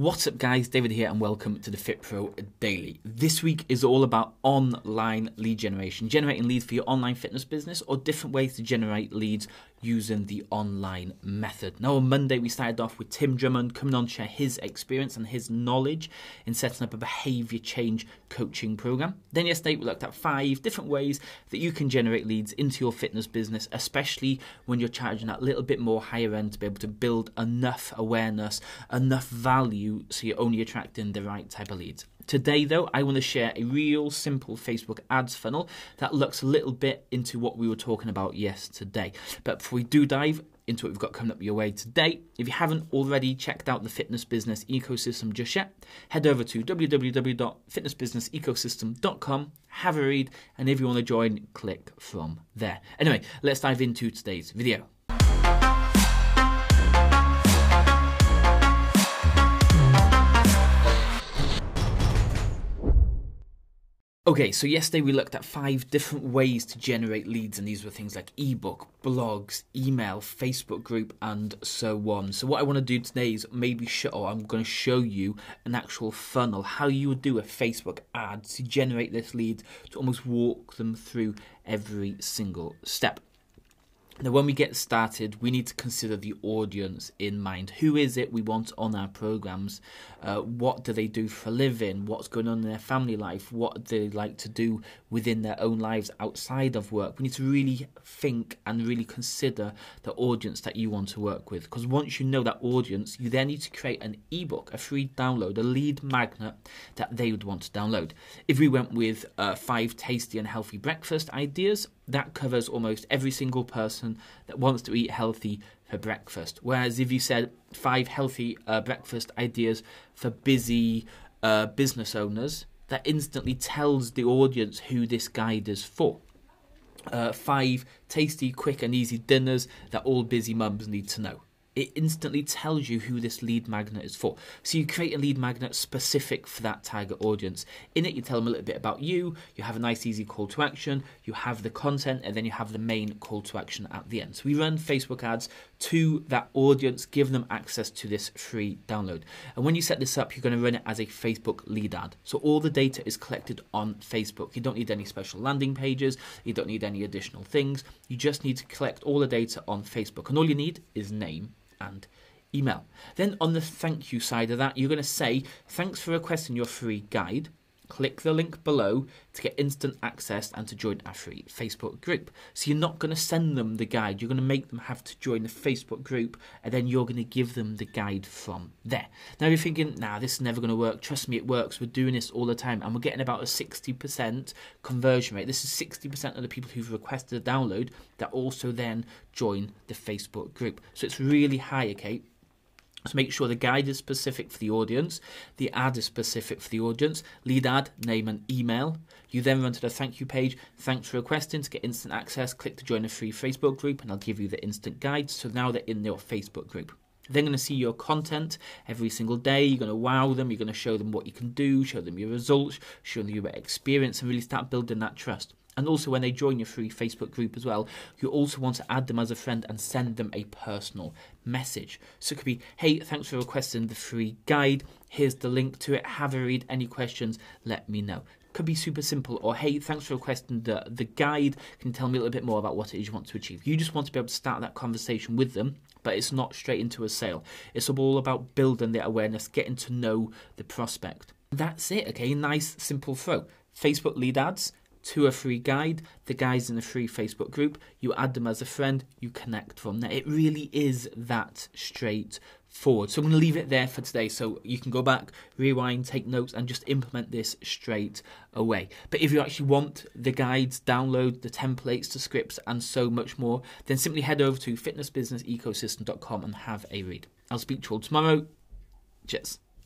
What's up, guys? David here, and welcome to the Fit Pro Daily. This week is all about online lead generation, generating leads for your online fitness business, or different ways to generate leads using the online method. Now, on Monday, we started off with Tim Drummond coming on to share his experience and his knowledge in setting up a behavior change coaching program. Then, yesterday, we looked at five different ways that you can generate leads into your fitness business, especially when you're charging that little bit more higher end to be able to build enough awareness, enough value so you're only attracting the right type of leads. Today, though, I want to share a real simple Facebook ads funnel that looks a little bit into what we were talking about yesterday. But before we do dive into what we've got coming up your way today, if you haven't already checked out the fitness business ecosystem just yet, head over to www.fitnessbusinessecosystem.com, have a read, and if you want to join, click from there. Anyway, let's dive into today's video. Okay, so yesterday we looked at five different ways to generate leads, and these were things like ebook, blogs, email, Facebook group, and so on. So, what I want to do today is maybe show, or I'm going to show you an actual funnel, how you would do a Facebook ad to generate this lead, to almost walk them through every single step. Now, when we get started, we need to consider the audience in mind. Who is it we want on our programs? Uh, what do they do for a living? What's going on in their family life? What do they like to do within their own lives outside of work? We need to really think and really consider the audience that you want to work with. Because once you know that audience, you then need to create an ebook, a free download, a lead magnet that they would want to download. If we went with uh, five tasty and healthy breakfast ideas, that covers almost every single person that wants to eat healthy for breakfast. Whereas if you said five healthy uh, breakfast ideas for busy uh, business owners, that instantly tells the audience who this guide is for. Uh, five tasty, quick, and easy dinners that all busy mums need to know it instantly tells you who this lead magnet is for. So you create a lead magnet specific for that target audience. In it, you tell them a little bit about you, you have a nice, easy call to action, you have the content, and then you have the main call to action at the end. So we run Facebook ads to that audience, give them access to this free download. And when you set this up, you're going to run it as a Facebook lead ad. So all the data is collected on Facebook. You don't need any special landing pages, you don't need any additional things. You just need to collect all the data on Facebook. And all you need is name and email. Then on the thank you side of that, you're going to say, thanks for requesting your free guide. Click the link below to get instant access and to join our free Facebook group. So you're not going to send them the guide, you're going to make them have to join the Facebook group and then you're going to give them the guide from there. Now you're thinking, nah, this is never going to work. Trust me, it works. We're doing this all the time and we're getting about a 60% conversion rate. This is 60% of the people who've requested a download that also then join the Facebook group. So it's really high, okay? So make sure the guide is specific for the audience, the ad is specific for the audience, lead ad, name and email. You then run to the thank you page, thanks for requesting to get instant access, click to join a free Facebook group and I'll give you the instant guide. So now they're in your Facebook group. They're going to see your content every single day. You're going to wow them. You're going to show them what you can do, show them your results, show them your experience, and really start building that trust. And also, when they join your free Facebook group as well, you also want to add them as a friend and send them a personal message. So it could be, hey, thanks for requesting the free guide. Here's the link to it. Have a read. Any questions? Let me know. Could be super simple, or hey, thanks for requesting the, the guide. Can you tell me a little bit more about what it is you want to achieve? You just want to be able to start that conversation with them but it's not straight into a sale. It's all about building the awareness, getting to know the prospect. That's it, okay? Nice, simple flow. Facebook lead ads, to a free guide. The guys in the free Facebook group, you add them as a friend, you connect from there. It really is that straightforward. So I'm going to leave it there for today so you can go back, rewind, take notes, and just implement this straight away. But if you actually want the guides, download the templates, the scripts, and so much more, then simply head over to fitnessbusinessecosystem.com and have a read. I'll speak to you all tomorrow. Cheers.